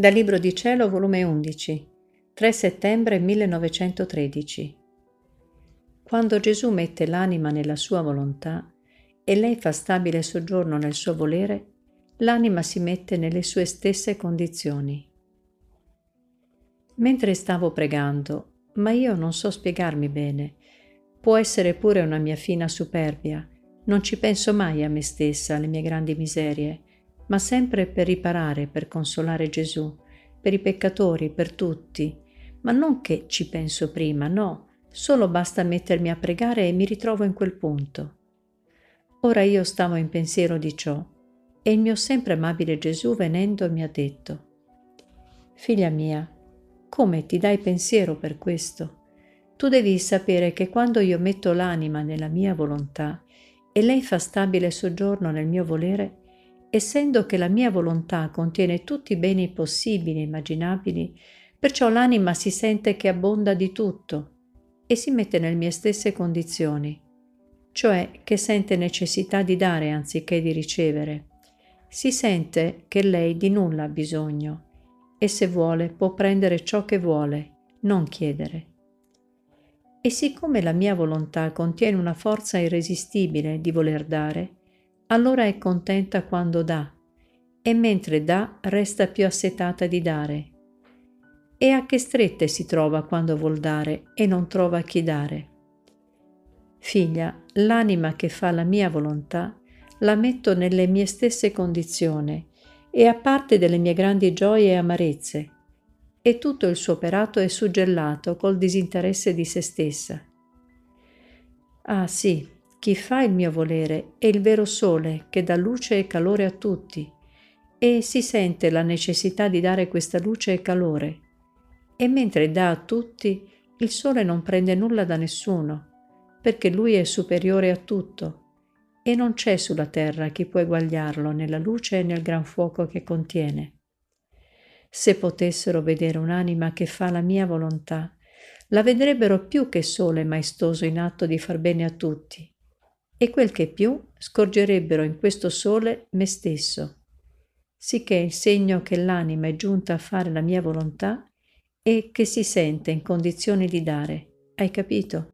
Dal Libro di Cielo, volume 11, 3 settembre 1913. Quando Gesù mette l'anima nella sua volontà e lei fa stabile soggiorno nel suo volere, l'anima si mette nelle sue stesse condizioni. Mentre stavo pregando, ma io non so spiegarmi bene, può essere pure una mia fina superbia, non ci penso mai a me stessa, alle mie grandi miserie, ma sempre per riparare, per consolare Gesù, per i peccatori, per tutti, ma non che ci penso prima, no, solo basta mettermi a pregare e mi ritrovo in quel punto. Ora io stavo in pensiero di ciò e il mio sempre amabile Gesù venendo mi ha detto, Figlia mia, come ti dai pensiero per questo? Tu devi sapere che quando io metto l'anima nella mia volontà e lei fa stabile soggiorno nel mio volere, essendo che la mia volontà contiene tutti i beni possibili e immaginabili, perciò l'anima si sente che abbonda di tutto e si mette nelle mie stesse condizioni, cioè che sente necessità di dare anziché di ricevere. Si sente che lei di nulla ha bisogno e se vuole può prendere ciò che vuole, non chiedere. E siccome la mia volontà contiene una forza irresistibile di voler dare, allora è contenta quando dà e mentre dà resta più assetata di dare. E a che strette si trova quando vuol dare e non trova chi dare. Figlia, l'anima che fa la mia volontà la metto nelle mie stesse condizioni e a parte delle mie grandi gioie e amarezze, e tutto il suo operato è suggellato col disinteresse di se stessa. Ah sì, chi fa il mio volere è il vero sole che dà luce e calore a tutti e si sente la necessità di dare questa luce e calore. E mentre dà a tutti, il sole non prende nulla da nessuno, perché lui è superiore a tutto e non c'è sulla terra chi può eguagliarlo nella luce e nel gran fuoco che contiene. Se potessero vedere un'anima che fa la mia volontà, la vedrebbero più che sole maestoso in atto di far bene a tutti e quel che più scorgerebbero in questo sole me stesso, sicché il segno che l'anima è giunta a fare la mia volontà e che si sente in condizione di dare. Hai capito?